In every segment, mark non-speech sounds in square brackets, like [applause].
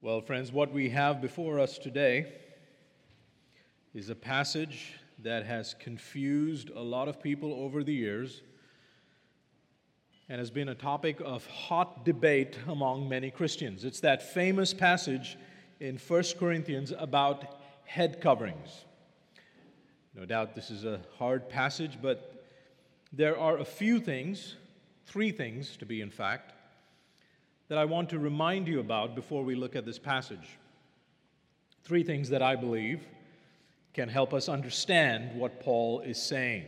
Well, friends, what we have before us today is a passage that has confused a lot of people over the years and has been a topic of hot debate among many Christians. It's that famous passage in 1 Corinthians about head coverings. No doubt this is a hard passage, but there are a few things, three things to be in fact, that I want to remind you about before we look at this passage. Three things that I believe can help us understand what Paul is saying.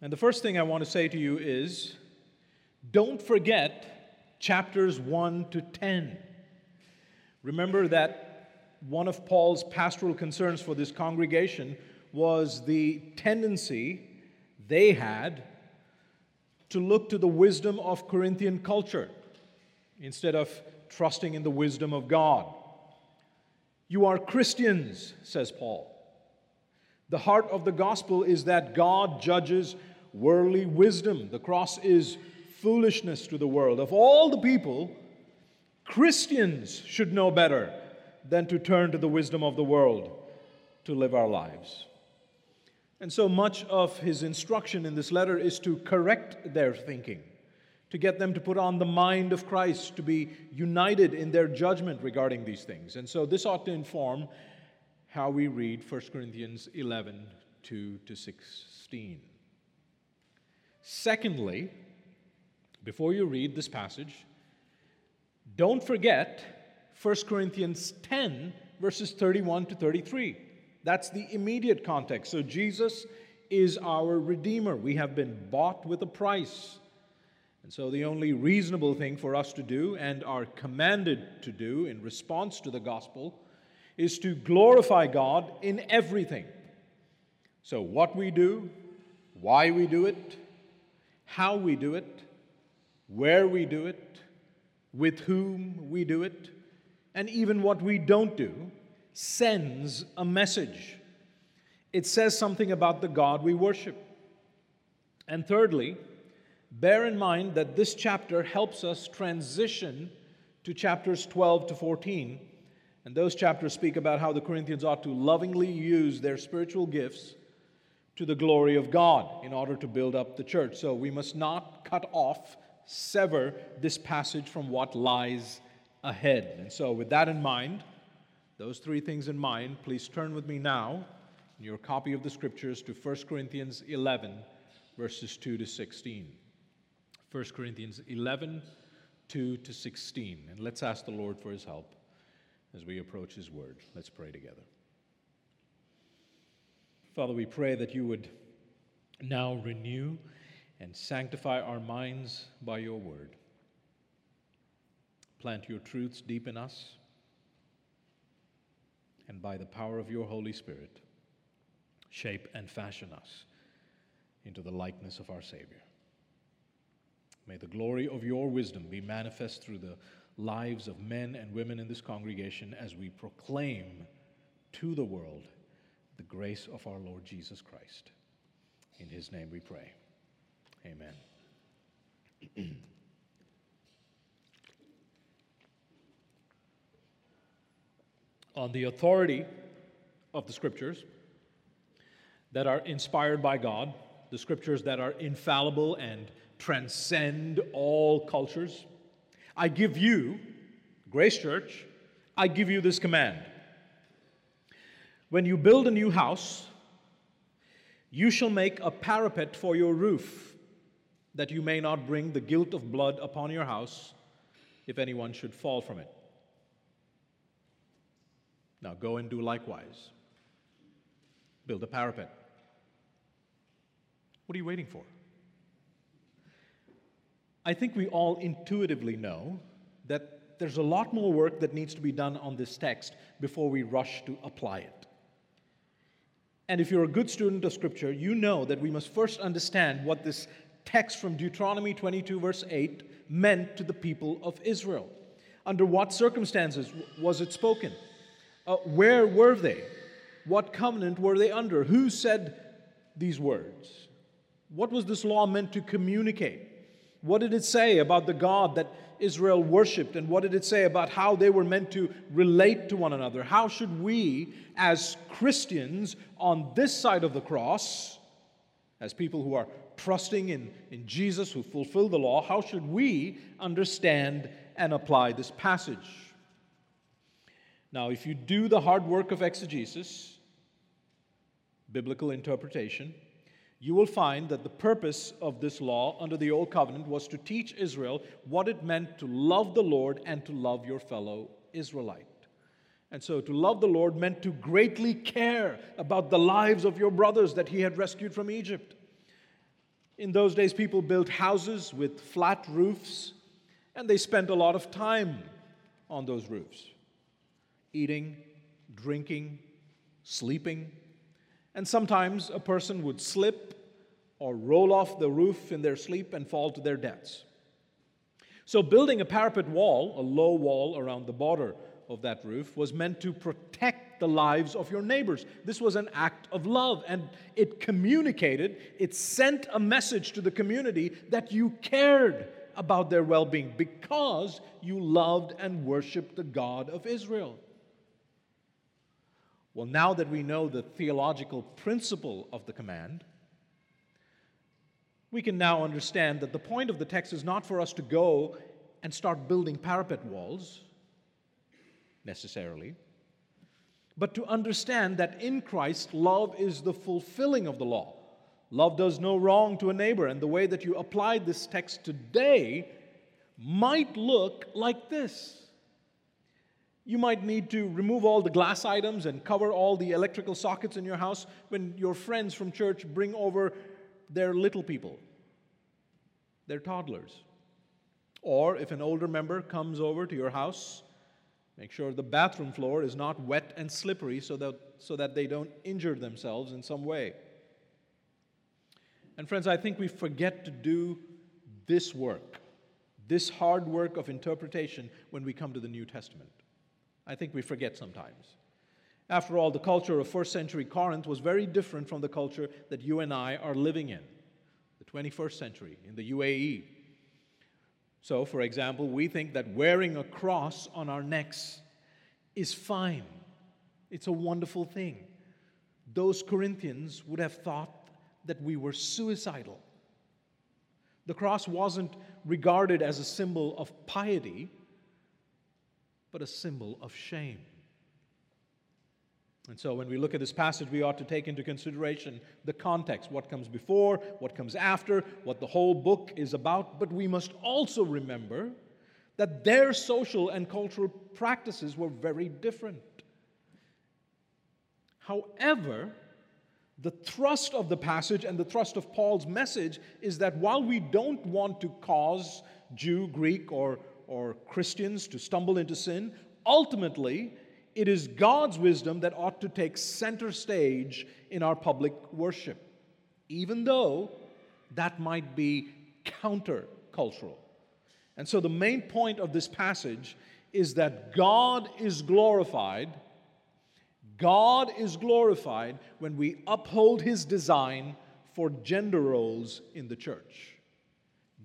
And the first thing I want to say to you is don't forget chapters 1 to 10. Remember that one of Paul's pastoral concerns for this congregation was the tendency they had to look to the wisdom of Corinthian culture instead of trusting in the wisdom of God. You are Christians, says Paul. The heart of the gospel is that God judges worldly wisdom. The cross is foolishness to the world. Of all the people, Christians should know better than to turn to the wisdom of the world to live our lives. And so much of his instruction in this letter is to correct their thinking, to get them to put on the mind of Christ, to be united in their judgment regarding these things. And so this ought to inform how we read 1 Corinthians 11 2 to 16. Secondly, before you read this passage, don't forget 1 Corinthians 10, verses 31 to 33. That's the immediate context. So Jesus is our Redeemer. We have been bought with a price. And so the only reasonable thing for us to do and are commanded to do in response to the gospel is to glorify God in everything. So, what we do, why we do it, how we do it, where we do it, with whom we do it, and even what we don't do sends a message. It says something about the God we worship. And thirdly, bear in mind that this chapter helps us transition to chapters 12 to 14. And those chapters speak about how the Corinthians ought to lovingly use their spiritual gifts to the glory of God in order to build up the church. So we must not cut off, sever this passage from what lies ahead. And so, with that in mind, those three things in mind, please turn with me now in your copy of the scriptures to 1 Corinthians 11, verses 2 to 16. 1 Corinthians 11, 2 to 16. And let's ask the Lord for his help as we approach his word. Let's pray together. Father, we pray that you would now renew and sanctify our minds by your word. Plant your truths deep in us and by the power of your Holy Spirit, shape and fashion us into the likeness of our Savior. May the glory of your wisdom be manifest through the lives of men and women in this congregation as we proclaim to the world the grace of our Lord Jesus Christ. In his name we pray. Amen. [clears throat] on the authority of the scriptures that are inspired by God, the scriptures that are infallible and transcend all cultures, I give you, Grace Church, I give you this command. When you build a new house, you shall make a parapet for your roof, that you may not bring the guilt of blood upon your house if anyone should fall from it. Now go and do likewise. Build a parapet. What are you waiting for? I think we all intuitively know that there's a lot more work that needs to be done on this text before we rush to apply it. And if you're a good student of Scripture, you know that we must first understand what this text from Deuteronomy 22, verse 8, meant to the people of Israel. Under what circumstances was it spoken? Uh, where were they? What covenant were they under? Who said these words? What was this law meant to communicate? What did it say about the God that Israel worshiped and what did it say about how they were meant to relate to one another? How should we, as Christians on this side of the cross, as people who are trusting in, in Jesus who fulfilled the law, how should we understand and apply this passage? Now, if you do the hard work of exegesis, biblical interpretation, you will find that the purpose of this law under the Old Covenant was to teach Israel what it meant to love the Lord and to love your fellow Israelite. And so to love the Lord meant to greatly care about the lives of your brothers that he had rescued from Egypt. In those days, people built houses with flat roofs, and they spent a lot of time on those roofs eating, drinking, sleeping. And sometimes a person would slip or roll off the roof in their sleep and fall to their deaths. So, building a parapet wall, a low wall around the border of that roof, was meant to protect the lives of your neighbors. This was an act of love, and it communicated, it sent a message to the community that you cared about their well being because you loved and worshiped the God of Israel. Well, now that we know the theological principle of the command, we can now understand that the point of the text is not for us to go and start building parapet walls necessarily, but to understand that in Christ, love is the fulfilling of the law. Love does no wrong to a neighbor, and the way that you apply this text today might look like this. You might need to remove all the glass items and cover all the electrical sockets in your house when your friends from church bring over their little people, their toddlers. Or if an older member comes over to your house, make sure the bathroom floor is not wet and slippery so that, so that they don't injure themselves in some way. And friends, I think we forget to do this work, this hard work of interpretation when we come to the New Testament. I think we forget sometimes. After all, the culture of first century Corinth was very different from the culture that you and I are living in, the 21st century, in the UAE. So, for example, we think that wearing a cross on our necks is fine, it's a wonderful thing. Those Corinthians would have thought that we were suicidal. The cross wasn't regarded as a symbol of piety, but a symbol of shame. And so, when we look at this passage, we ought to take into consideration the context what comes before, what comes after, what the whole book is about. But we must also remember that their social and cultural practices were very different. However, the thrust of the passage and the thrust of Paul's message is that while we don't want to cause Jew, Greek, or or Christians to stumble into sin. Ultimately, it is God's wisdom that ought to take center stage in our public worship, even though that might be countercultural. And so, the main point of this passage is that God is glorified. God is glorified when we uphold his design for gender roles in the church.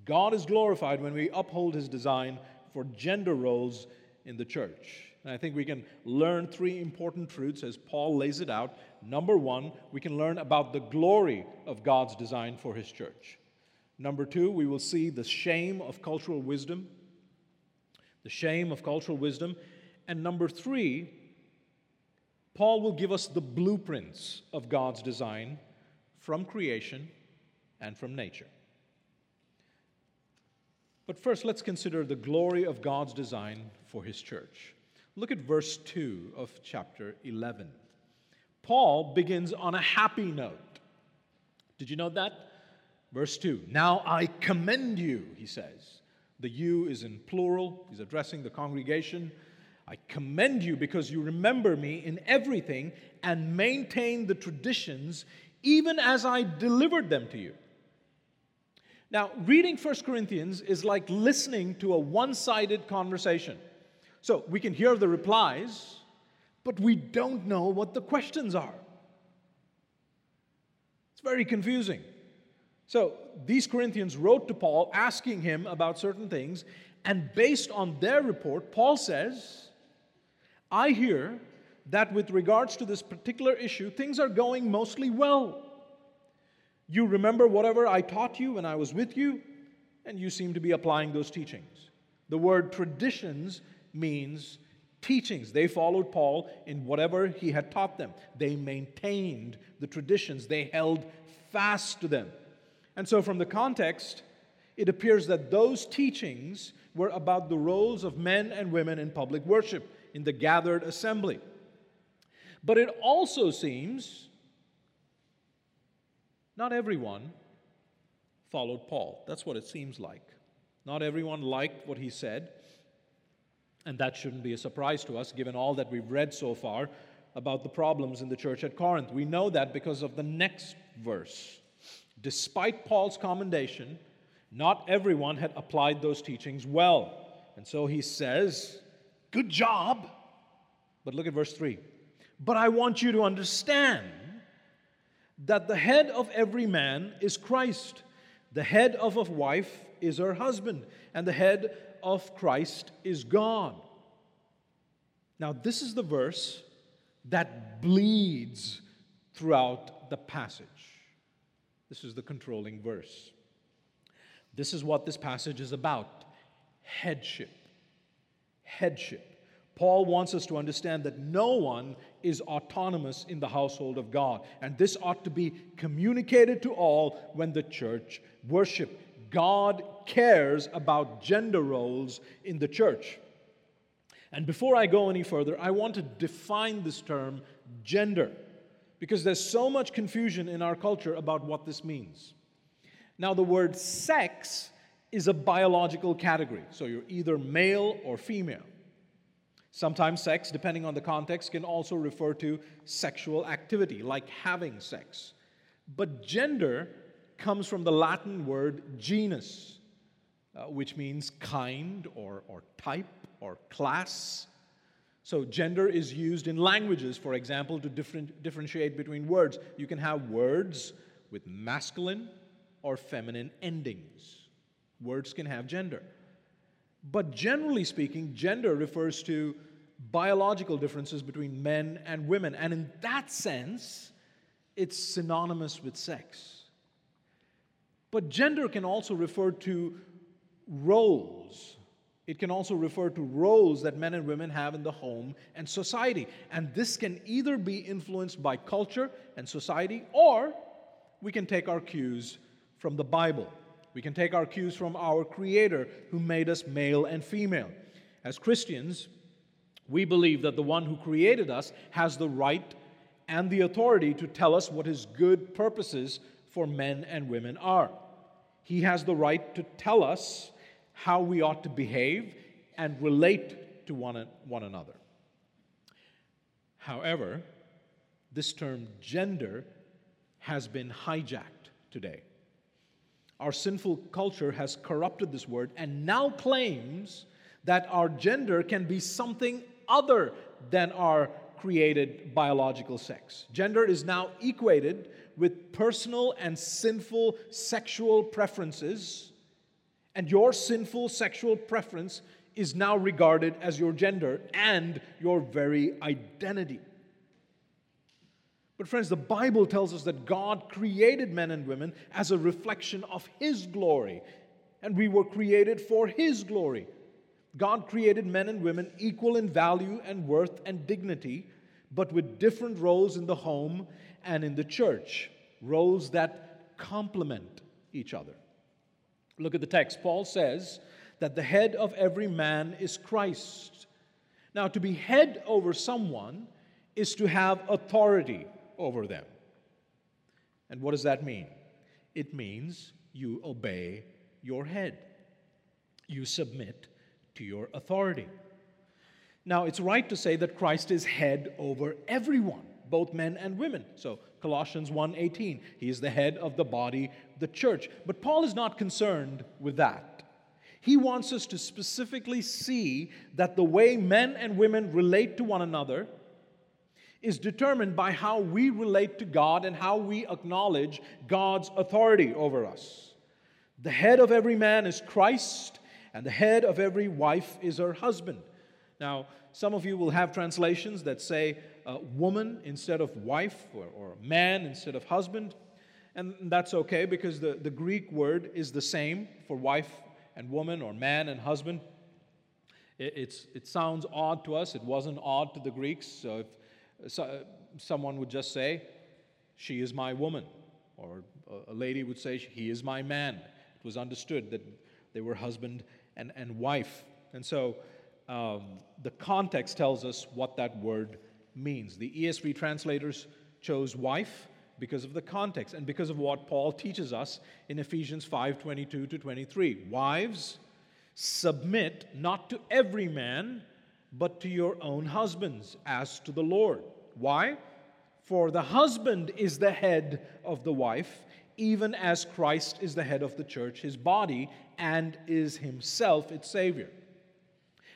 God is glorified when we uphold his design for gender roles in the church. And I think we can learn three important truths as Paul lays it out. Number one, we can learn about the glory of God's design for his church. Number two, we will see the shame of cultural wisdom. The shame of cultural wisdom. And number three, Paul will give us the blueprints of God's design from creation and from nature. But first, let's consider the glory of God's design for his church. Look at verse 2 of chapter 11. Paul begins on a happy note. Did you note that? Verse 2 Now I commend you, he says. The you is in plural, he's addressing the congregation. I commend you because you remember me in everything and maintain the traditions even as I delivered them to you. Now, reading 1 Corinthians is like listening to a one sided conversation. So we can hear the replies, but we don't know what the questions are. It's very confusing. So these Corinthians wrote to Paul asking him about certain things, And based on their report, Paul says, I hear that with regards to this particular issue, things are going mostly well. You remember whatever I taught you when I was with you, and you seem to be applying those teachings. The word traditions means teachings. They followed Paul in whatever he had taught them. They maintained the traditions, they held fast to them. And so, from the context, it appears that those teachings were about the roles of men and women in public worship, in the gathered assembly. But it also seems not everyone followed Paul. That's what it seems like. Not everyone liked what he said. And that shouldn't be a surprise to us, given all that we've read so far about the problems in the church at Corinth. We know that because of the next verse. Despite Paul's commendation, not everyone had applied those teachings well. And so he says, Good job. But look at verse 3. But I want you to understand that the head of every man is Christ, the head of a wife is her husband, and the head of Christ is God. Now, this is the verse that bleeds throughout the passage. This is the controlling verse. This is what this passage is about headship. Headship. Paul wants us to understand that no one is autonomous in the household of God. And this ought to be communicated to all when the church worship. God cares about gender roles in the church. And before I go any further, I want to define this term gender because there's so much confusion in our culture about what this means. Now, the word sex is a biological category, so you're either male or female. Sometimes sex, depending on the context, can also refer to sexual activity, like having sex. But gender comes from the Latin word genus, uh, which means kind or, or type or class. So, gender is used in languages, for example, to different, differentiate between words. You can have words with masculine or feminine endings. Words can have gender. But generally speaking, gender refers to biological differences between men and women. And in that sense, it's synonymous with sex. But gender can also refer to roles. It can also refer to roles that men and women have in the home and society. And this can either be influenced by culture and society, or we can take our cues from the Bible. We can take our cues from our Creator who made us male and female. As Christians, we believe that the one who created us has the right and the authority to tell us what his good purposes for men and women are. He has the right to tell us how we ought to behave and relate to one, one another. However, this term gender has been hijacked today. Our sinful culture has corrupted this word and now claims that our gender can be something other than our created biological sex. Gender is now equated with personal and sinful sexual preferences, and your sinful sexual preference is now regarded as your gender and your very identity. But, friends, the Bible tells us that God created men and women as a reflection of His glory, and we were created for His glory. God created men and women equal in value and worth and dignity, but with different roles in the home and in the church, roles that complement each other. Look at the text. Paul says that the head of every man is Christ. Now, to be head over someone is to have authority over them. And what does that mean? It means you obey your head, you submit to your authority. Now, it's right to say that Christ is head over everyone, both men and women. So, Colossians 1:18, he is the head of the body, the church. But Paul is not concerned with that. He wants us to specifically see that the way men and women relate to one another is determined by how we relate to God and how we acknowledge God's authority over us. The head of every man is Christ, and the head of every wife is her husband. Now, some of you will have translations that say uh, woman instead of wife, or, or man instead of husband. And that's okay because the, the Greek word is the same for wife and woman, or man and husband. It, it's, it sounds odd to us. It wasn't odd to the Greeks. So if so, someone would just say, She is my woman, or a lady would say, He is my man. It was understood that they were husband and, and wife. And so um, the context tells us what that word means. The ESV translators chose wife because of the context and because of what Paul teaches us in Ephesians 5 22 to 23. Wives, submit not to every man, but to your own husbands, as to the Lord. Why? For the husband is the head of the wife, even as Christ is the head of the church, his body, and is himself its Savior.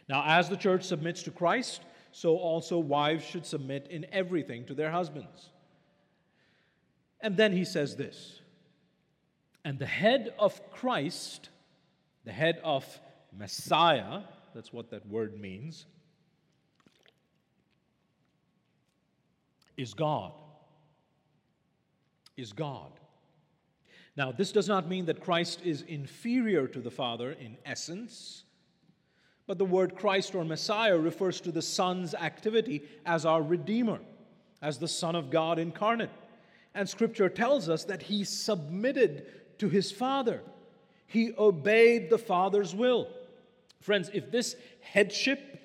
Now, as the church submits to Christ, so also wives should submit in everything to their husbands. And then he says this And the head of Christ, the head of Messiah, that's what that word means, is God. Is God. Now, this does not mean that Christ is inferior to the Father in essence, but the word Christ or Messiah refers to the Son's activity as our Redeemer, as the Son of God incarnate. And Scripture tells us that he submitted to his Father, he obeyed the Father's will. Friends, if this headship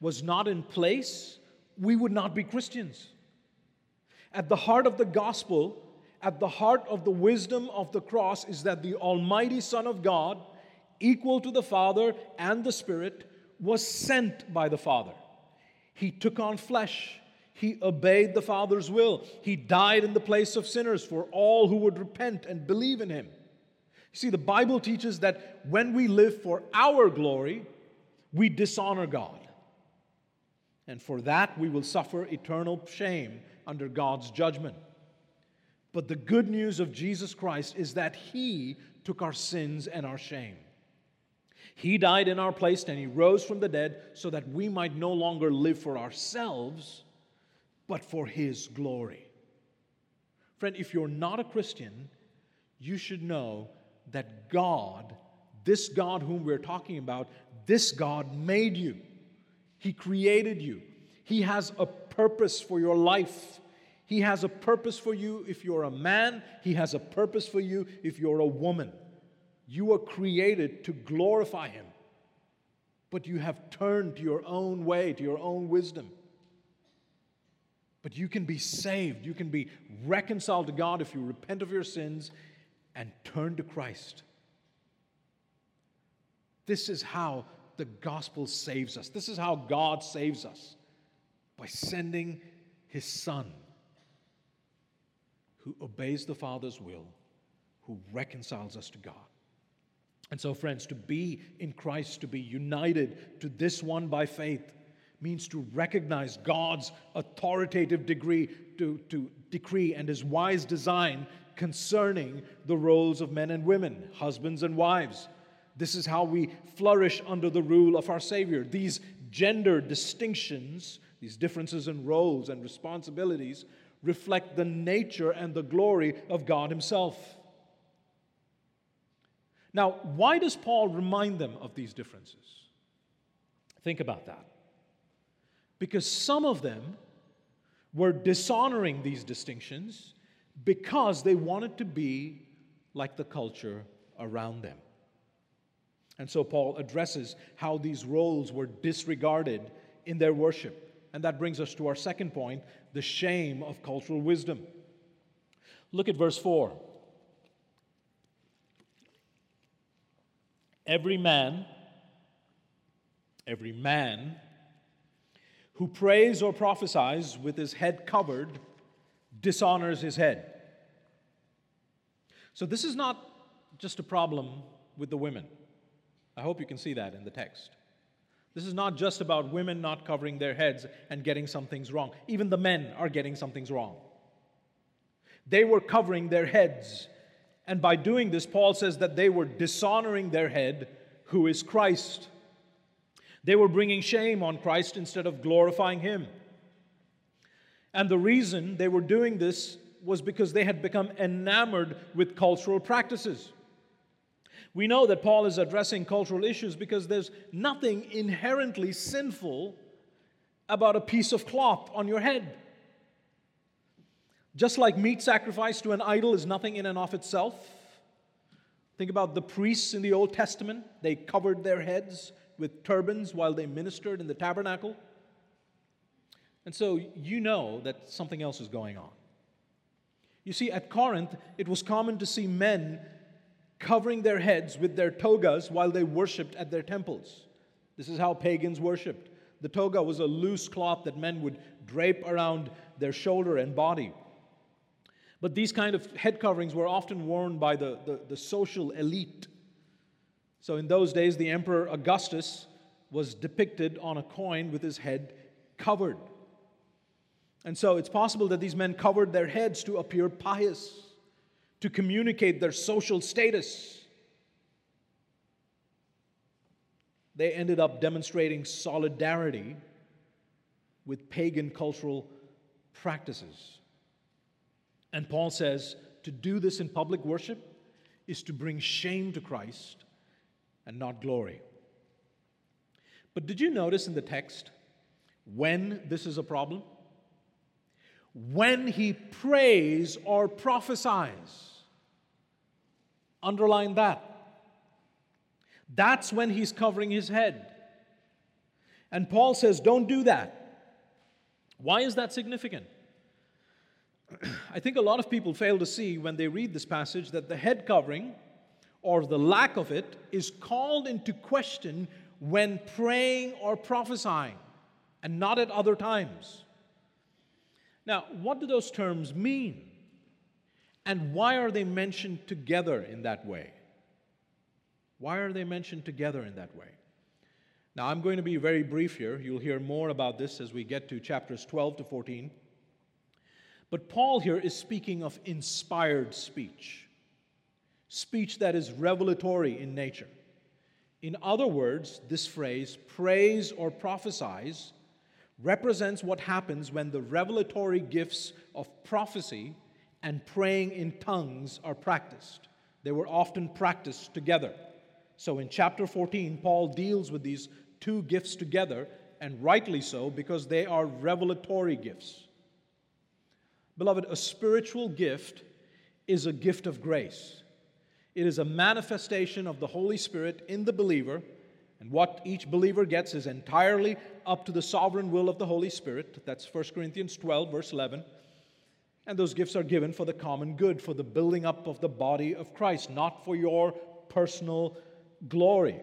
was not in place, we would not be Christians. At the heart of the gospel, at the heart of the wisdom of the cross, is that the Almighty Son of God, equal to the Father and the Spirit, was sent by the Father. He took on flesh. He obeyed the Father's will. He died in the place of sinners for all who would repent and believe in him. You see, the Bible teaches that when we live for our glory, we dishonor God. And for that, we will suffer eternal shame under God's judgment. But the good news of Jesus Christ is that He took our sins and our shame. He died in our place and He rose from the dead so that we might no longer live for ourselves, but for His glory. Friend, if you're not a Christian, you should know that God, this God whom we're talking about, this God made you. He created you. He has a purpose for your life. He has a purpose for you if you're a man, He has a purpose for you if you're a woman. You were created to glorify Him, but you have turned to your own way, to your own wisdom. But you can be saved. You can be reconciled to God if you repent of your sins and turn to Christ. This is how the gospel saves us. This is how God saves us by sending his Son who obeys the Father's will, who reconciles us to God. And so, friends, to be in Christ, to be united to this one by faith, means to recognize God's authoritative degree, to, to decree and his wise design concerning the roles of men and women, husbands and wives. This is how we flourish under the rule of our Savior. These gender distinctions, these differences in roles and responsibilities, reflect the nature and the glory of God Himself. Now, why does Paul remind them of these differences? Think about that. Because some of them were dishonoring these distinctions because they wanted to be like the culture around them. And so Paul addresses how these roles were disregarded in their worship. And that brings us to our second point the shame of cultural wisdom. Look at verse 4. Every man, every man who prays or prophesies with his head covered dishonors his head. So, this is not just a problem with the women. I hope you can see that in the text. This is not just about women not covering their heads and getting some things wrong. Even the men are getting some things wrong. They were covering their heads. And by doing this, Paul says that they were dishonoring their head who is Christ. They were bringing shame on Christ instead of glorifying him. And the reason they were doing this was because they had become enamored with cultural practices. We know that Paul is addressing cultural issues because there's nothing inherently sinful about a piece of cloth on your head. Just like meat sacrificed to an idol is nothing in and of itself. Think about the priests in the Old Testament. They covered their heads with turbans while they ministered in the tabernacle. And so you know that something else is going on. You see, at Corinth, it was common to see men covering their heads with their togas while they worshiped at their temples. This is how pagans worshiped. The toga was a loose cloth that men would drape around their shoulder and body. But these kind of head coverings were often worn by the, the, the social elite. So in those days, the Emperor Augustus was depicted on a coin with his head covered. And so it's possible that these men covered their heads to appear pious, to communicate their social status. They ended up demonstrating solidarity with pagan cultural practices. And Paul says to do this in public worship is to bring shame to Christ and not glory. But did you notice in the text when this is a problem? when he prays or prophesies. Underline that. That's when he's covering his head. And Paul says, don't do that. Why is that significant? [clears throat] I think a lot of people fail to see when they read this passage that the head covering or the lack of it is called into question when praying or prophesying and not at other times. Now, what do those terms mean? And why are they mentioned together in that way? Why are they mentioned together in that way? Now, I'm going to be very brief here. You'll hear more about this as we get to chapters 12 to 14. But Paul here is speaking of inspired speech, speech that is revelatory in nature. In other words, this phrase, prays or prophesies, represents what happens when the revelatory gifts of prophecy and praying in tongues are practiced. They were often practiced together. So in chapter 14, Paul deals with these two gifts together, and rightly so, because they are revelatory gifts. Beloved, a spiritual gift is a gift of grace. It is a manifestation of the Holy Spirit in the believer and what each believer gets is entirely up to the sovereign will of the Holy Spirit. That's 1 Corinthians 12, verse 11. And those gifts are given for the common good, for the building up of the body of Christ, not for your personal glory.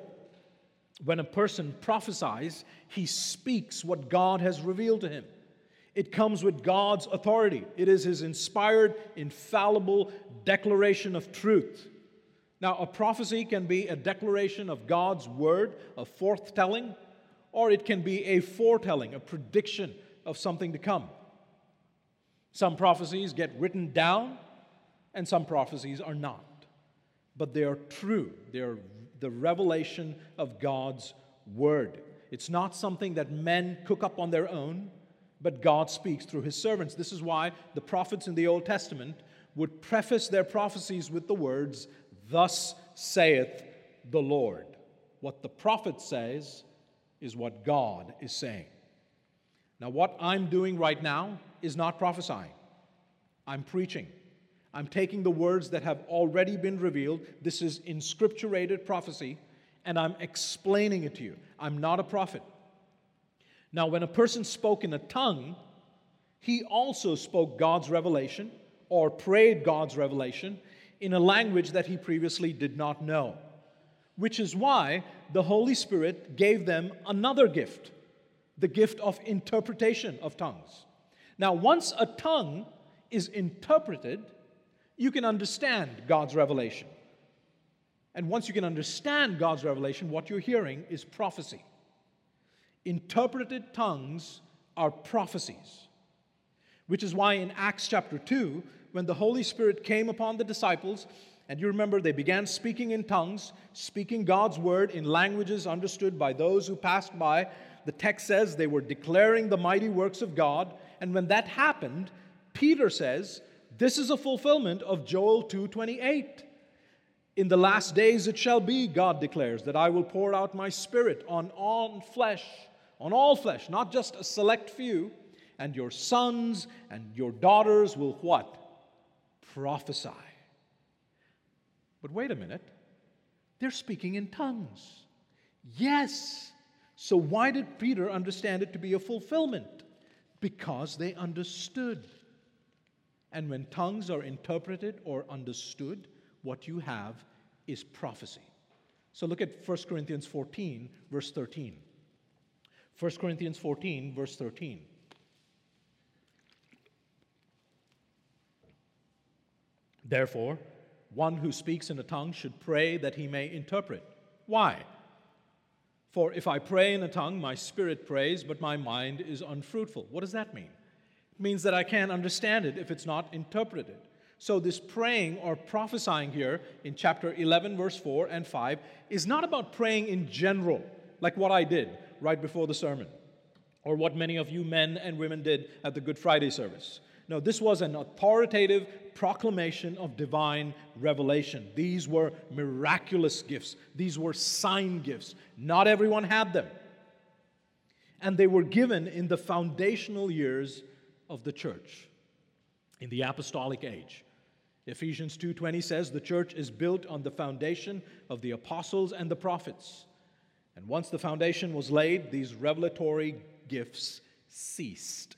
When a person prophesies, he speaks what God has revealed to him. It comes with God's authority. It is his inspired, infallible declaration of truth. Now, a prophecy can be a declaration of God's word, a forthtelling, or it can be a foretelling, a prediction of something to come. Some prophecies get written down, and some prophecies are not. But they are true, they are the revelation of God's word. It's not something that men cook up on their own, but God speaks through his servants. This is why the prophets in the Old Testament would preface their prophecies with the words, Thus saith the Lord. What the prophet says is what God is saying. Now, what I'm doing right now is not prophesying, I'm preaching. I'm taking the words that have already been revealed. This is inscripturated prophecy, and I'm explaining it to you. I'm not a prophet. Now, when a person spoke in a tongue, he also spoke God's revelation or prayed God's revelation, in a language that he previously did not know. Which is why the Holy Spirit gave them another gift the gift of interpretation of tongues. Now, once a tongue is interpreted, you can understand God's revelation. And once you can understand God's revelation, what you're hearing is prophecy. Interpreted tongues are prophecies, which is why in Acts chapter 2, when the Holy Spirit came upon the disciples And you remember they began speaking in tongues, speaking God's word in languages understood by those who passed by. The text says they were declaring the mighty works of God. And when that happened, Peter says, this is a fulfillment of Joel 2:28. In the last days it shall be, God declares, that I will pour out my spirit on all flesh, on all flesh, not just a select few, and your sons and your daughters will what? Prophesy. But wait a minute. They're speaking in tongues. Yes. So why did Peter understand it to be a fulfillment? Because they understood. And when tongues are interpreted or understood, what you have is prophecy. So look at 1 Corinthians 14, verse 13. 1 Corinthians 14, verse 13. Therefore, one who speaks in a tongue should pray that he may interpret. Why? For if I pray in a tongue, my spirit prays, but my mind is unfruitful. What does that mean? It means that I can't understand it if it's not interpreted. So, this praying or prophesying here in chapter 11, verse 4 and 5 is not about praying in general, like what I did right before the sermon, or what many of you men and women did at the Good Friday service. No, this was an authoritative proclamation of divine revelation. These were miraculous gifts, these were sign gifts. Not everyone had them. And they were given in the foundational years of the church, in the apostolic age. Ephesians 2:20 says the church is built on the foundation of the apostles and the prophets. And once the foundation was laid, these revelatory gifts ceased.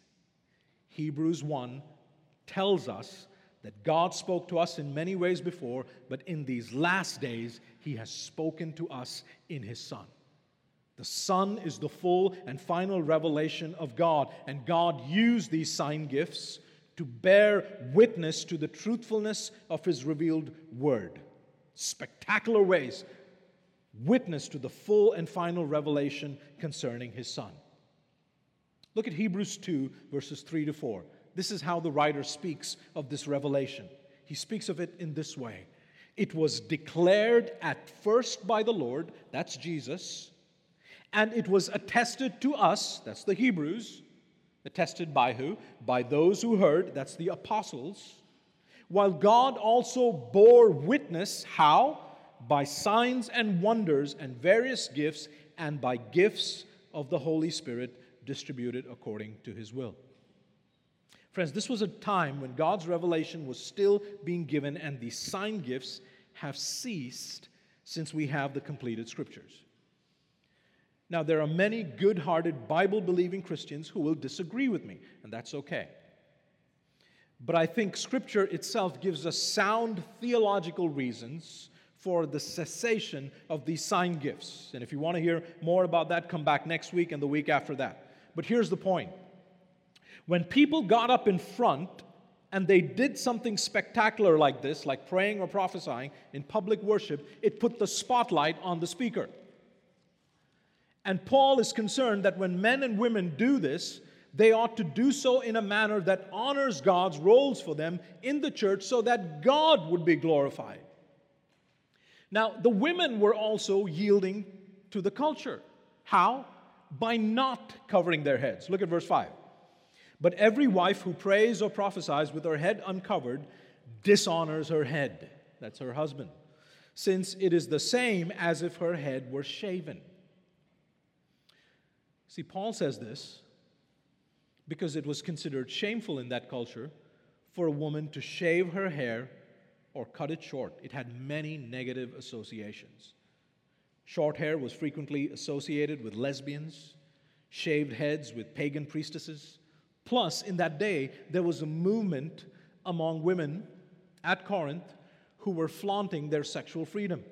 Hebrews 1 tells us that God spoke to us in many ways before, but in these last days, He has spoken to us in His Son. The Son is the full and final revelation of God, and God used these sign gifts to bear witness to the truthfulness of His revealed Word. Spectacular ways, witness to the full and final revelation concerning His Son. Look at Hebrews 2, verses 3 to 4. This is how the writer speaks of this revelation. He speaks of it in this way It was declared at first by the Lord, that's Jesus, and it was attested to us, that's the Hebrews, attested by who? By those who heard, that's the apostles, while God also bore witness, how? By signs and wonders and various gifts, and by gifts of the Holy Spirit distributed according to his will. Friends, this was a time when God's revelation was still being given, and the sign gifts have ceased since we have the completed scriptures. Now, there are many good hearted, Bible believing Christians who will disagree with me, and that's okay. But I think Scripture itself gives us sound theological reasons for the cessation of these sign gifts. And if you want to hear more about that, come back next week and the week after that. But here's the point when people got up in front and they did something spectacular like this, like praying or prophesying in public worship, it put the spotlight on the speaker. And Paul is concerned that when men and women do this, they ought to do so in a manner that honors God's roles for them in the church so that God would be glorified. Now, the women were also yielding to the culture. How? by not covering their heads. Look at verse 5. But every wife who prays or prophesies with her head uncovered dishonors her head. That's her husband. Since it is the same as if her head were shaven. See, Paul says this because it was considered shameful in that culture for a woman to shave her hair or cut it short. It had many negative associations. Short hair was frequently associated with lesbians, shaved heads with pagan priestesses. Plus, in that day, there was a movement among women at Corinth who were flaunting their sexual freedom.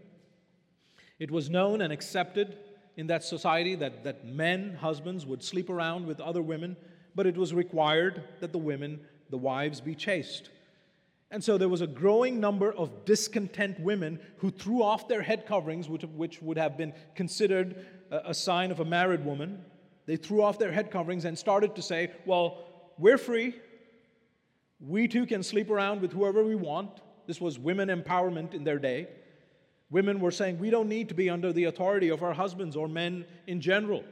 It was known and accepted in that society that, that men, husbands, would sleep around with other women, but it was required that the women, the wives, be chaste. And so there was a growing number of discontent women who threw off their head coverings, which, which would have been considered a, a sign of a married woman. They threw off their head coverings and started to say, Well, we're free. We too can sleep around with whoever we want. This was women empowerment in their day. Women were saying, we don't need to be under the authority of our husbands or men in general.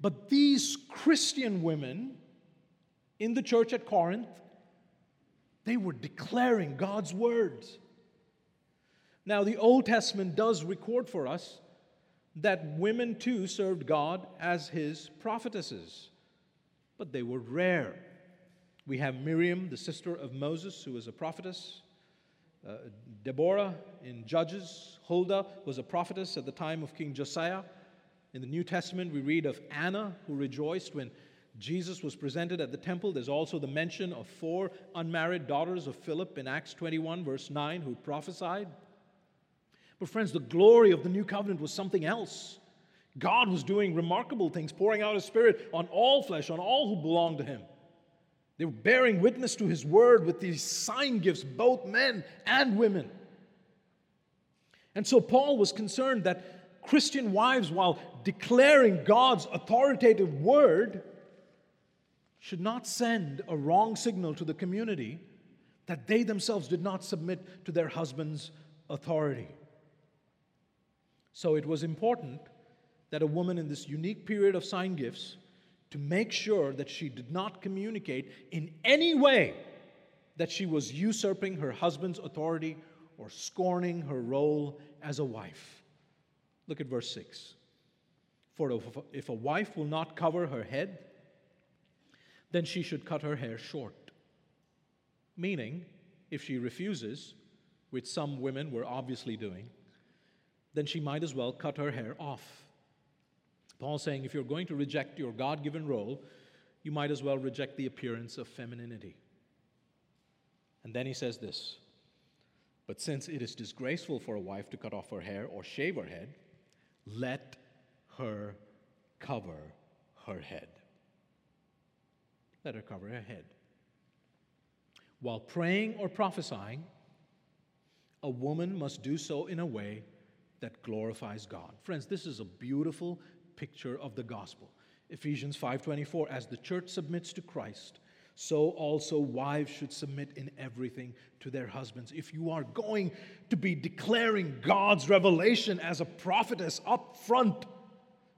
But these Christian women in the church at Corinth, they were declaring God's words. Now, the Old Testament does record for us that women too served God as his prophetesses, but they were rare. We have Miriam, the sister of Moses, who was a prophetess. Uh, Deborah in Judges. Huldah was a prophetess at the time of King Josiah. In the New Testament, we read of Anna, who rejoiced when Jesus was presented at the temple. There's also the mention of four unmarried daughters of Philip in Acts 21, verse 9, who prophesied. But, friends, the glory of the new covenant was something else. God was doing remarkable things, pouring out His Spirit on all flesh, on all who belonged to Him. They were bearing witness to His word with these sign gifts, both men and women. And so, Paul was concerned that Christian wives, while declaring God's authoritative word, should not send a wrong signal to the community that they themselves did not submit to their husband's authority. So it was important that a woman in this unique period of sign gifts to make sure that she did not communicate in any way that she was usurping her husband's authority or scorning her role as a wife. Look at verse 6. For if a wife will not cover her head, then she should cut her hair short. Meaning, if she refuses, which some women were obviously doing, then she might as well cut her hair off. Paul's saying if you're going to reject your God given role, you might as well reject the appearance of femininity. And then he says this But since it is disgraceful for a wife to cut off her hair or shave her head, let her cover her head. Let her cover her head. While praying or prophesying, a woman must do so in a way that glorifies God. Friends, this is a beautiful picture of the gospel. Ephesians 5:24 as the church submits to Christ, so also wives should submit in everything to their husbands. If you are going to be declaring God's revelation as a prophetess up front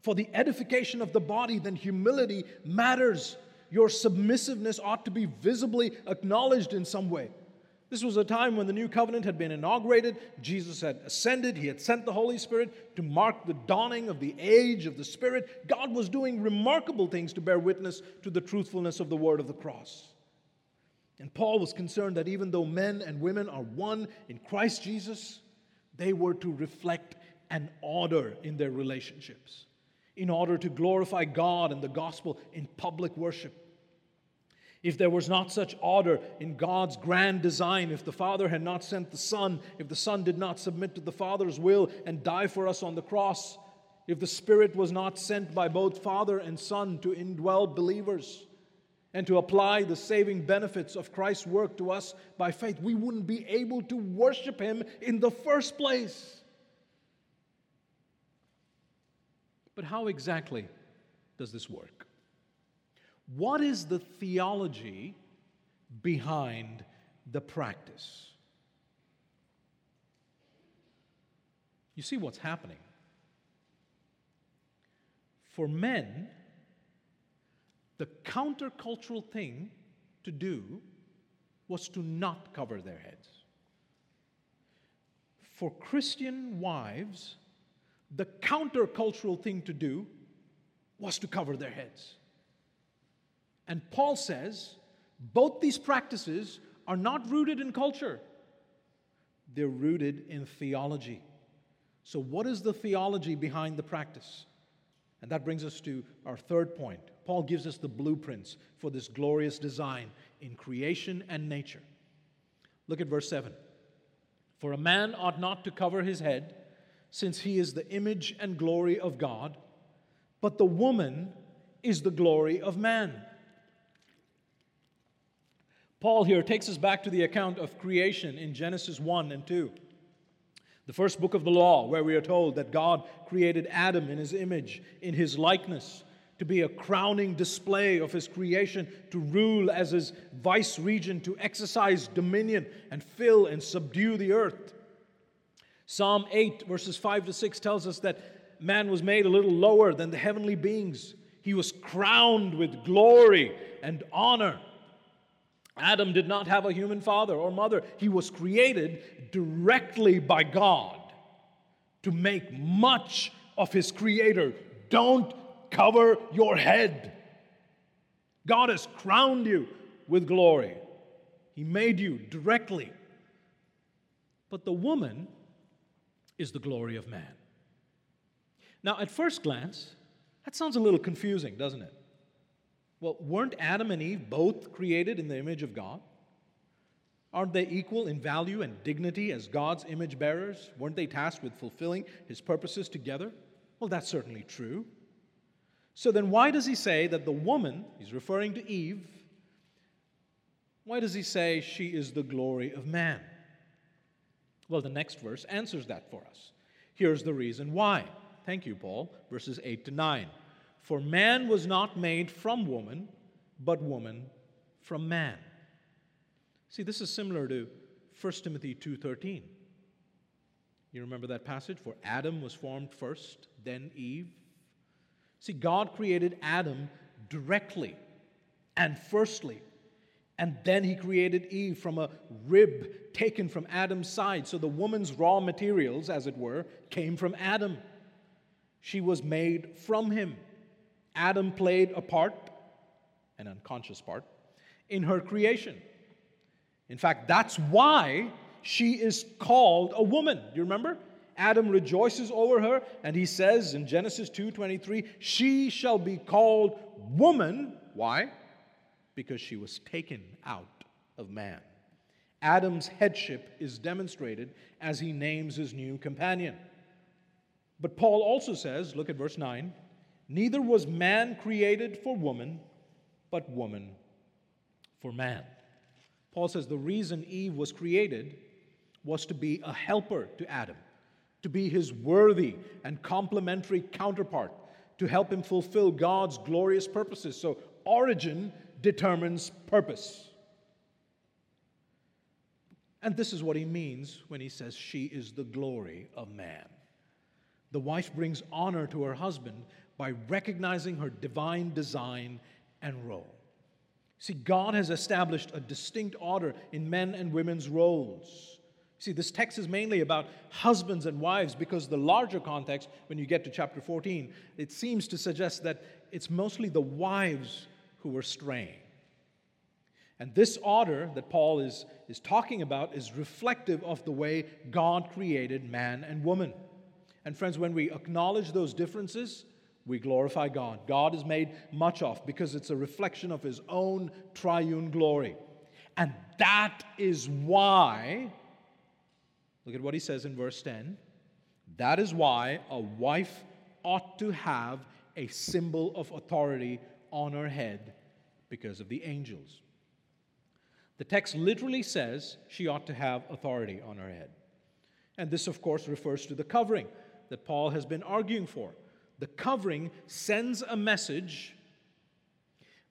for the edification of the body, then humility matters. Your submissiveness ought to be visibly acknowledged in some way. This was a time when the new covenant had been inaugurated. Jesus had ascended. He had sent the Holy Spirit to mark the dawning of the age of the Spirit. God was doing remarkable things to bear witness to the truthfulness of the word of the cross. And Paul was concerned that even though men and women are one in Christ Jesus, they were to reflect an order in their relationships in order to glorify God and the gospel in public worship. If there was not such order in God's grand design, if the Father had not sent the Son, if the Son did not submit to the Father's will and die for us on the cross, if the Spirit was not sent by both Father and Son to indwell believers and to apply the saving benefits of Christ's work to us by faith, we wouldn't be able to worship Him in the first place. But how exactly does this work? What is the theology behind the practice? You see what's happening. For men, the countercultural thing to do was to not cover their heads. For Christian wives, the countercultural thing to do was to cover their heads. And Paul says both these practices are not rooted in culture, they're rooted in theology. So, what is the theology behind the practice? And that brings us to our third point. Paul gives us the blueprints for this glorious design in creation and nature. Look at verse 7. For a man ought not to cover his head, since he is the image and glory of God, but the woman is the glory of man. Paul here takes us back to the account of creation in Genesis 1 and 2. The first book of the law, where we are told that God created Adam in his image, in his likeness. to be a crowning display of his creation, to rule as his vice regent, to exercise dominion and fill and subdue the earth. Psalm 8, verses 5 to 6 tells us that man was made a little lower than the heavenly beings. He was crowned with glory and honor. Adam did not have a human father or mother. He was created directly by God to make much of his creator. Don't cover your head. God has crowned you with glory. He made you directly. But the woman is the glory of man. Now, at first glance, that sounds a little confusing, doesn't it? Well, weren't Adam and Eve both created in the image of God? Aren't they equal in value and dignity as God's image bearers? Weren't they tasked with fulfilling his purposes together? Well, that's certainly true. So then, why does he say that the woman, he's referring to Eve, why does he say she is the glory of man? Well, the next verse answers that for us. Here's the reason why. Thank you, Paul. Verses 8 to 9. For man was not made from woman, but woman from man. See, this is similar to 1 Timothy 2:13. You remember that passage? For Adam was formed first, then Eve. See, God created Adam directly and firstly, and then he created Eve from a rib taken from Adam's side. So the woman's raw materials, as it were, came from Adam. She was made from him. Adam played a part, an unconscious part, in her creation. In fact, that's why she is called a woman. Do you remember? Adam rejoices over her, and he says in Genesis 2:23, "She shall be called woman." Why? Because she was taken out of man. Adam's headship is demonstrated as he names his new companion. But Paul also says, look at verse 9, Neither was man created for woman, but woman for man. Paul says the reason Eve was created was to be a helper to Adam, to be his worthy and complementary counterpart, to help him fulfill God's glorious purposes. So, origin determines purpose. And this is what he means when he says, She is the glory of man. The wife brings honor to her husband by recognizing her divine design and role. See, God has established a distinct order in men and women's roles. See, this text is mainly about husbands and wives because the larger context, when you get to chapter 14, it seems to suggest that it's mostly the wives who were straying. And this order that Paul is, is talking about is reflective of the way God created man and woman. And friends, when we acknowledge those differences, we glorify God. God is made much of because it's a reflection of His own triune glory. And that is why, look at what He says in verse 10 that is why a wife ought to have a symbol of authority on her head because of the angels. The text literally says she ought to have authority on her head. And this, of course, refers to the covering that Paul has been arguing for the covering sends a message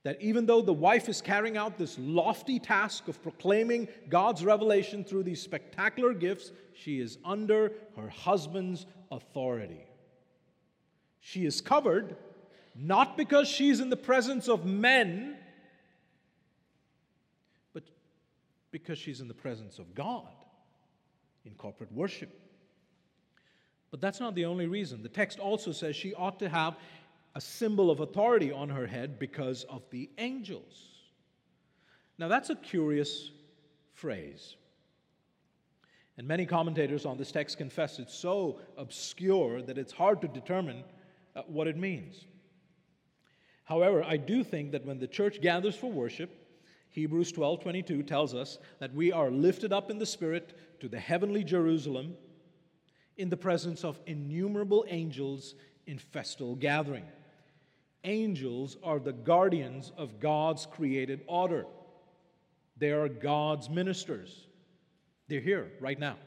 that even though the wife is carrying out this lofty task of proclaiming God's revelation through these spectacular gifts, she is under her husband's authority. She is covered not because she's in the presence of men, but because she's in the presence of God in corporate worship. But that's not the only reason. The text also says she ought to have a symbol of authority on her head because of the angels. Now, that's a curious phrase. And many commentators on this text confess it's so obscure that it's hard to determine uh, what it means. However, I do think that when the church gathers for worship, Hebrews 12:22 tells us that we are lifted up in the spirit to the heavenly Jerusalem in the presence of innumerable angels in festal gathering. Angels are the guardians of God's created order. They are God's ministers. They're here right now.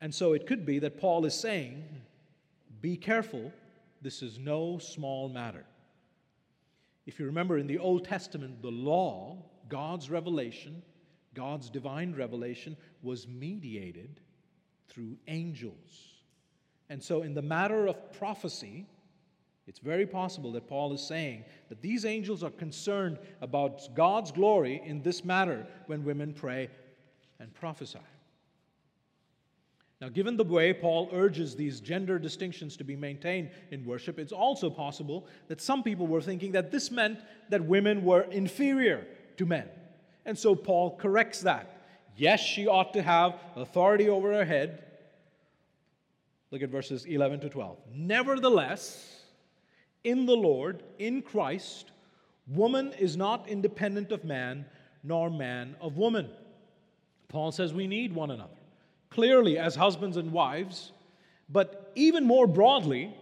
And so it could be that Paul is saying, be careful this is no small matter. If you remember in the Old Testament, the law, God's revelation, God's divine revelation, was mediated through angels. And so, in the matter of prophecy, it's very possible that Paul is saying that these angels are concerned about God's glory in this matter when women pray and prophesy. Now, given the way Paul urges these gender distinctions to be maintained in worship, it's also possible that some people were thinking that this meant that women were inferior to men. And so Paul corrects that. Yes, she ought to have authority over her head. Look at verses 11 to 12. Nevertheless, in the Lord, in Christ, woman is not independent of man, nor man of woman. Paul says we need one another, clearly as husbands and wives, but even more broadly,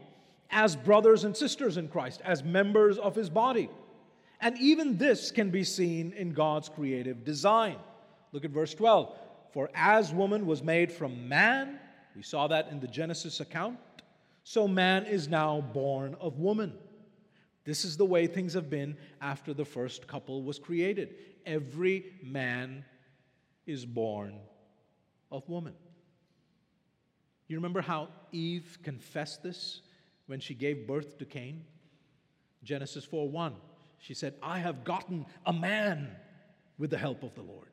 as brothers and sisters in Christ, as members of his body. And even this can be seen in God's creative design. Look at verse 12. For as woman was made from man, we saw that in the Genesis account, so man is now born of woman. This is the way things have been after the first couple was created. Every man is born of woman. You remember how Eve confessed this when she gave birth to Cain? Genesis 4 1. She said, I have gotten a man with the help of the Lord.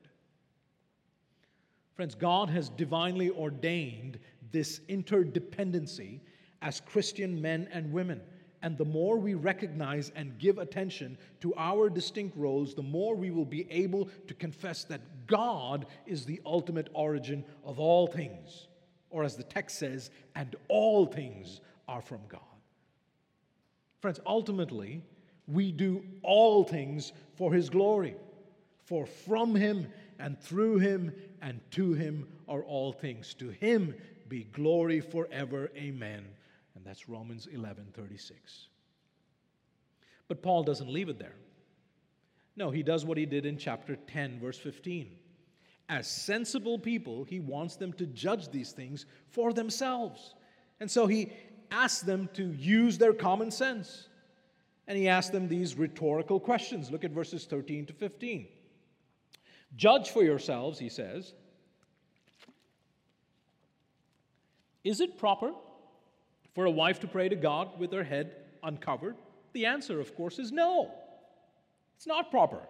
Friends, God has divinely ordained this interdependency as Christian men and women. And the more we recognize and give attention to our distinct roles, the more we will be able to confess that God is the ultimate origin of all things. Or as the text says, and all things are from God. Friends, ultimately, we do all things for His glory. For from Him and through Him and to Him are all things. To Him be glory forever. Amen. And that's Romans 11 36. But Paul doesn't leave it there. No, he does what he did in chapter 10, verse 15. As sensible people, he wants them to judge these things for themselves. And so he asks them to use their common sense. And he asks them these rhetorical questions. Look at verses 13 to 15. Judge for yourselves, he says. Is it proper for a wife to pray to God with her head uncovered? The answer, of course, is no. It's not proper.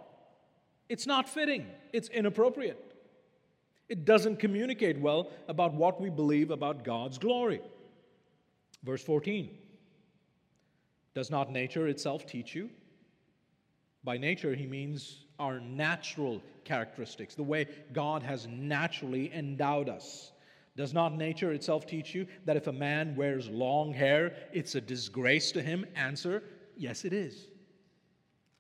It's not fitting. It's inappropriate. It doesn't communicate well about what we believe about God's glory. Verse 14 Does not nature itself teach you? By nature, he means our natural characteristics, the way God has naturally endowed us. Does not nature itself teach you that if a man wears long hair, it's a disgrace to him? Answer Yes, it is.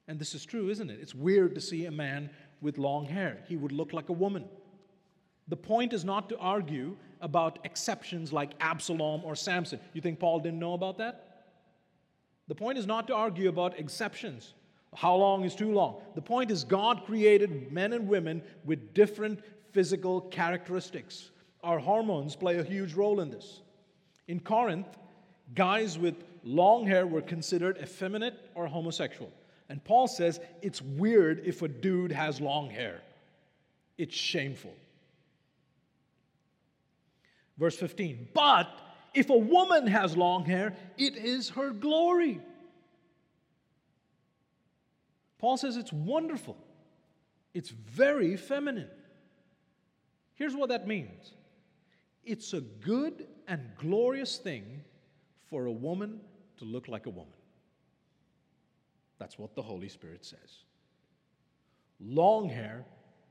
And this is true, isn't it? It's weird to see a man with long hair. He would look like a woman. The point is not to argue about exceptions like Absalom or Samson. You think Paul didn't know about that? The point is not to argue about exceptions. How long is too long? The point is, God created men and women with different physical characteristics. Our hormones play a huge role in this. In Corinth, guys with long hair were considered effeminate or homosexual. And Paul says it's weird if a dude has long hair, it's shameful. Verse 15, but if a woman has long hair, it is her glory. Paul says it's wonderful, it's very feminine. Here's what that means it's a good and glorious thing for a woman to look like a woman. That's what the Holy Spirit says. Long hair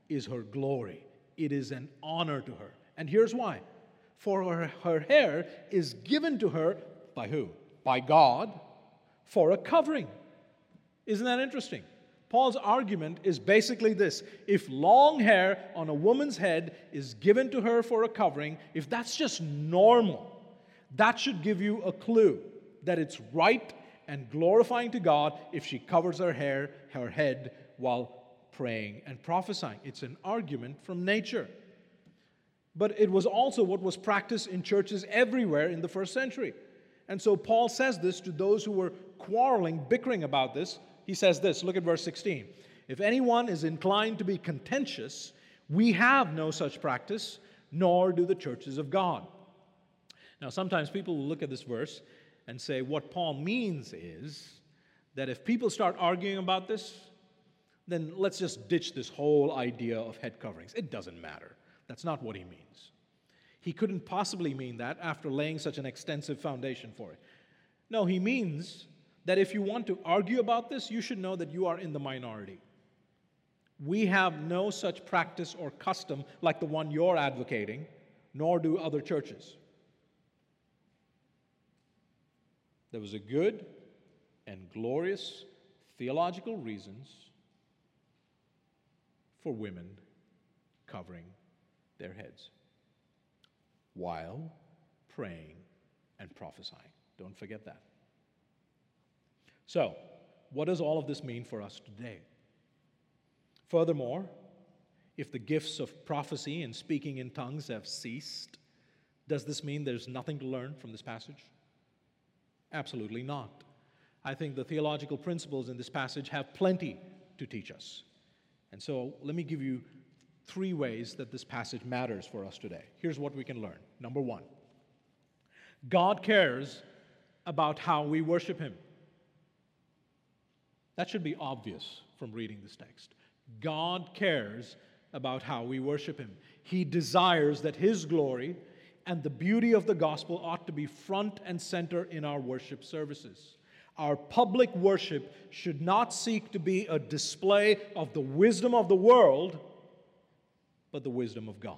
is her glory, it is an honor to her. And here's why for her, her hair is given to her by who? By God for a covering. Isn't that interesting? Paul's argument is basically this if long hair on a woman's head is given to her for a covering, if that's just normal, that should give you a clue that it's right and glorifying to God if she covers her hair, her head, while praying and prophesying. It's an argument from nature. But it was also what was practiced in churches everywhere in the first century. And so Paul says this to those who were quarreling, bickering about this. He says this look at verse 16. If anyone is inclined to be contentious, we have no such practice, nor do the churches of God. Now, sometimes people will look at this verse and say what Paul means is that if people start arguing about this, then let's just ditch this whole idea of head coverings. It doesn't matter. That's not what he means. He couldn't possibly mean that after laying such an extensive foundation for it. No, he means that if you want to argue about this, you should know that you are in the minority. We have no such practice or custom like the one you're advocating, nor do other churches. There was a good and glorious theological reasons for women covering their heads while praying and prophesying. Don't forget that. So, what does all of this mean for us today? Furthermore, if the gifts of prophecy and speaking in tongues have ceased, does this mean there's nothing to learn from this passage? Absolutely not. I think the theological principles in this passage have plenty to teach us. And so let me give you three ways that this passage matters for us today. Here's what we can learn. Number one, God cares about how we worship Him. That should be obvious from reading this text. God cares about how we worship Him. He desires that His glory and the beauty of the gospel ought to be front and center in our worship services. Our public worship should not seek to be a display of the wisdom of the world, but the wisdom of God.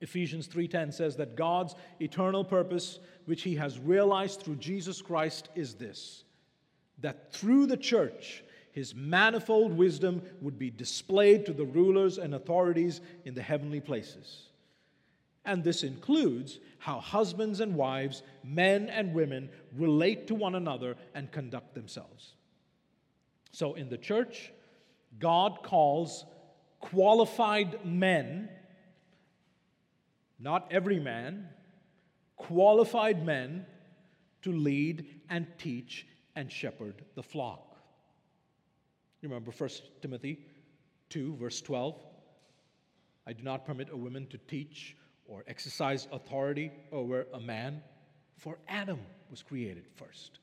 Ephesians 3:10 says that God's eternal purpose which he has realized through Jesus Christ is this that through the church his manifold wisdom would be displayed to the rulers and authorities in the heavenly places. And this includes how husbands and wives, men and women relate to one another and conduct themselves. So in the church, God calls qualified men, not every man, qualified men to lead and teach and shepherd the flock. You remember 1 Timothy 2, verse 12? I do not permit a woman to teach or exercise authority over a man, for Adam was created first.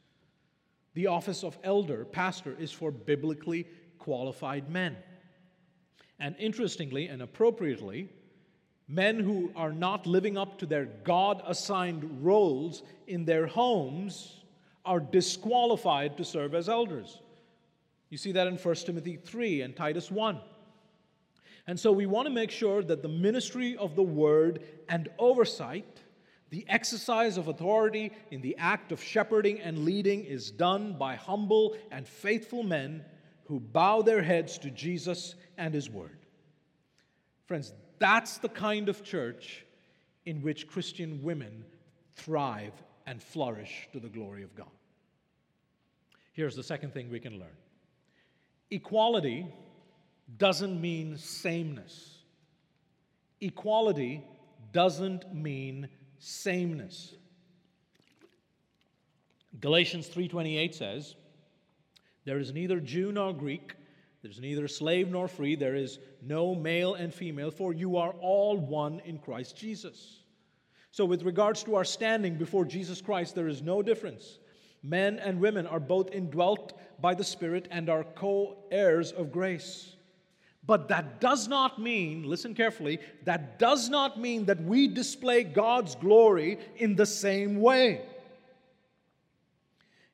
The office of elder, pastor, is for biblically qualified men. And interestingly and appropriately, men who are not living up to their God assigned roles in their homes are disqualified to serve as elders. You see that in 1 Timothy 3 and Titus 1. And so we want to make sure that the ministry of the word and oversight, the exercise of authority in the act of shepherding and leading, is done by humble and faithful men who bow their heads to Jesus and his word. Friends, that's the kind of church in which Christian women thrive and flourish to the glory of God. Here's the second thing we can learn Equality doesn't mean sameness. Equality doesn't mean sameness. Galatians 3:28 says, "There is neither Jew nor Greek, there's neither slave nor free, there is no male and female, for you are all one in Christ Jesus." So with regards to our standing before Jesus Christ, there is no difference. Men and women are both indwelt by the Spirit and are co heirs of grace. But that does not mean, listen carefully, that does not mean that we display God's glory in the same way.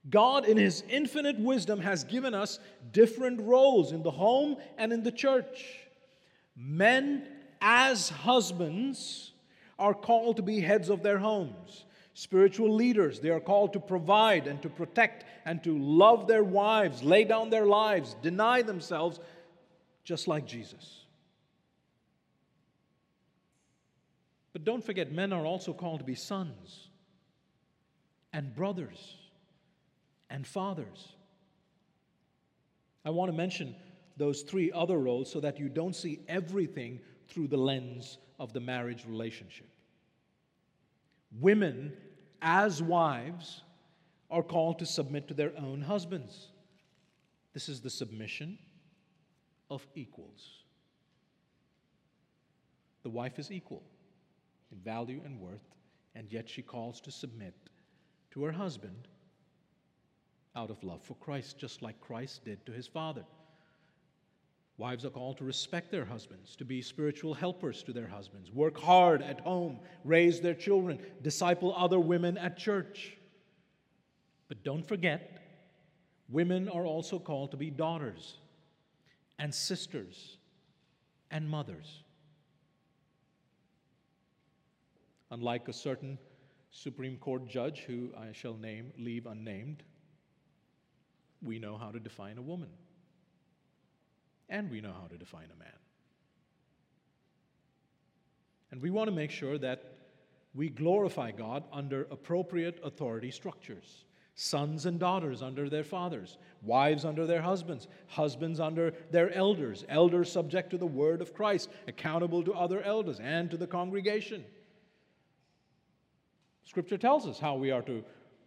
God, in His infinite wisdom, has given us different roles in the home and in the church. Men, as husbands, are called to be heads of their homes. Spiritual leaders, they are called to provide and to protect and to love their wives, lay down their lives, deny themselves, just like Jesus. But don't forget, men are also called to be sons and brothers and fathers. I want to mention those three other roles so that you don't see everything through the lens of the marriage relationship. Women, as wives, are called to submit to their own husbands. This is the submission of equals. The wife is equal in value and worth, and yet she calls to submit to her husband out of love for Christ, just like Christ did to his Father. Wives are called to respect their husbands, to be spiritual helpers to their husbands, work hard at home, raise their children, disciple other women at church. But don't forget, women are also called to be daughters and sisters and mothers. Unlike a certain Supreme Court judge who I shall name, leave unnamed, we know how to define a woman. And we know how to define a man. And we want to make sure that we glorify God under appropriate authority structures sons and daughters under their fathers, wives under their husbands, husbands under their elders, elders subject to the word of Christ, accountable to other elders and to the congregation. Scripture tells us how we are to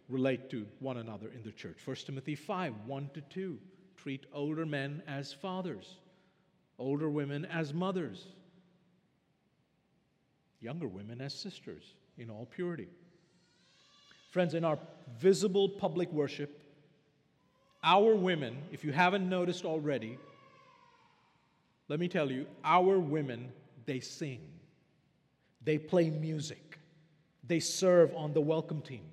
relate to one another in the church. 1 Timothy 5 1 to 2. Treat older men as fathers, older women as mothers, younger women as sisters in all purity. Friends, in our visible public worship, our women, if you haven't noticed already, let me tell you, our women, they sing, they play music, they serve on the welcome team.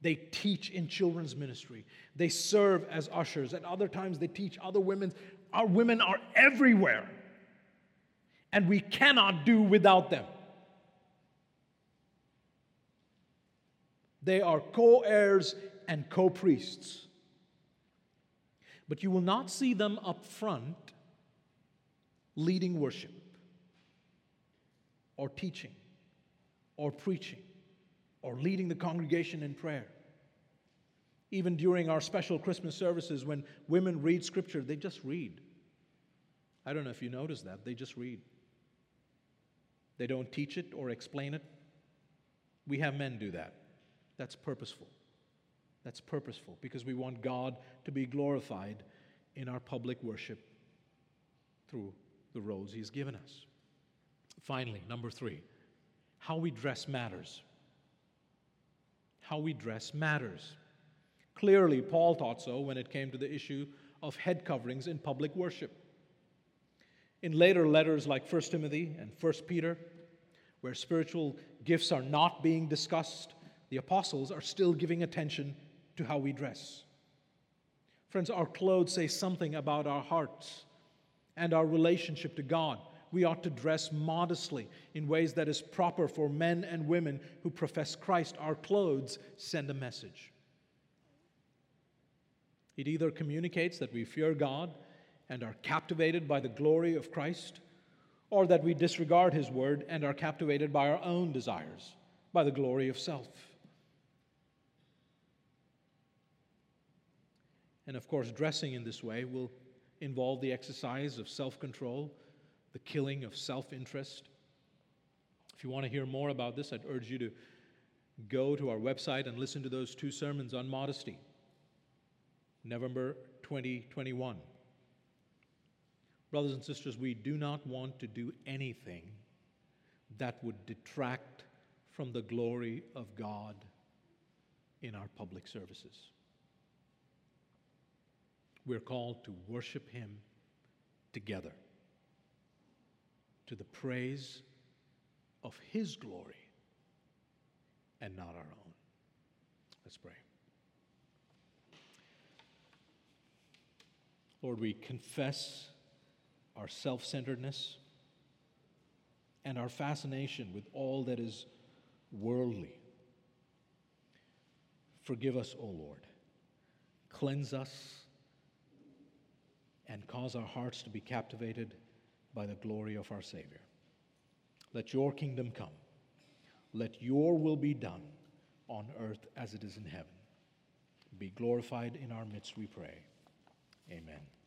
They teach in children's ministry. They serve as ushers. At other times, they teach other women. Our women are everywhere. And we cannot do without them. They are co heirs and co priests. But you will not see them up front leading worship or teaching or preaching or leading the congregation in prayer. Even during our special Christmas services, when women read scripture, they just read. I don't know if you notice that, they just read. They don't teach it or explain it. We have men do that. That's purposeful. That's purposeful because we want God to be glorified in our public worship through the roles He's given us. Finally, number three, how we dress matters how we dress matters. Clearly, Paul thought so when it came to the issue of head coverings in public worship. In later letters like 1 Timothy and 1 Peter, where spiritual gifts are not being discussed, the apostles are still giving attention to how we dress. Friends, our clothes say something about our hearts and our relationship to God we ought to dress modestly in ways that is proper for men and women who profess Christ. Our clothes send a message. It either communicates that we fear God and are captivated by the glory of Christ, or that we disregard His word and are captivated by our own desires, by the glory of self. And of course, dressing in this way will involve the exercise of self control the killing of self interest. If you want to hear more about this, I'd urge you to go to our website and listen to those two sermons on modesty, November 2021. Brothers and sisters, we do not want to do anything that would detract from the glory of God in our public services. We're called to worship Him together to the praise of His glory and not our own. Let's pray. Lord, we confess our self centeredness and our fascination with all that is worldly. Forgive us, O Lord. Cleanse us and cause our hearts to be captivated by the glory of our Savior. Let your kingdom come. Let your will be done on earth as it is in heaven. Be glorified in our midst, we pray. Amen.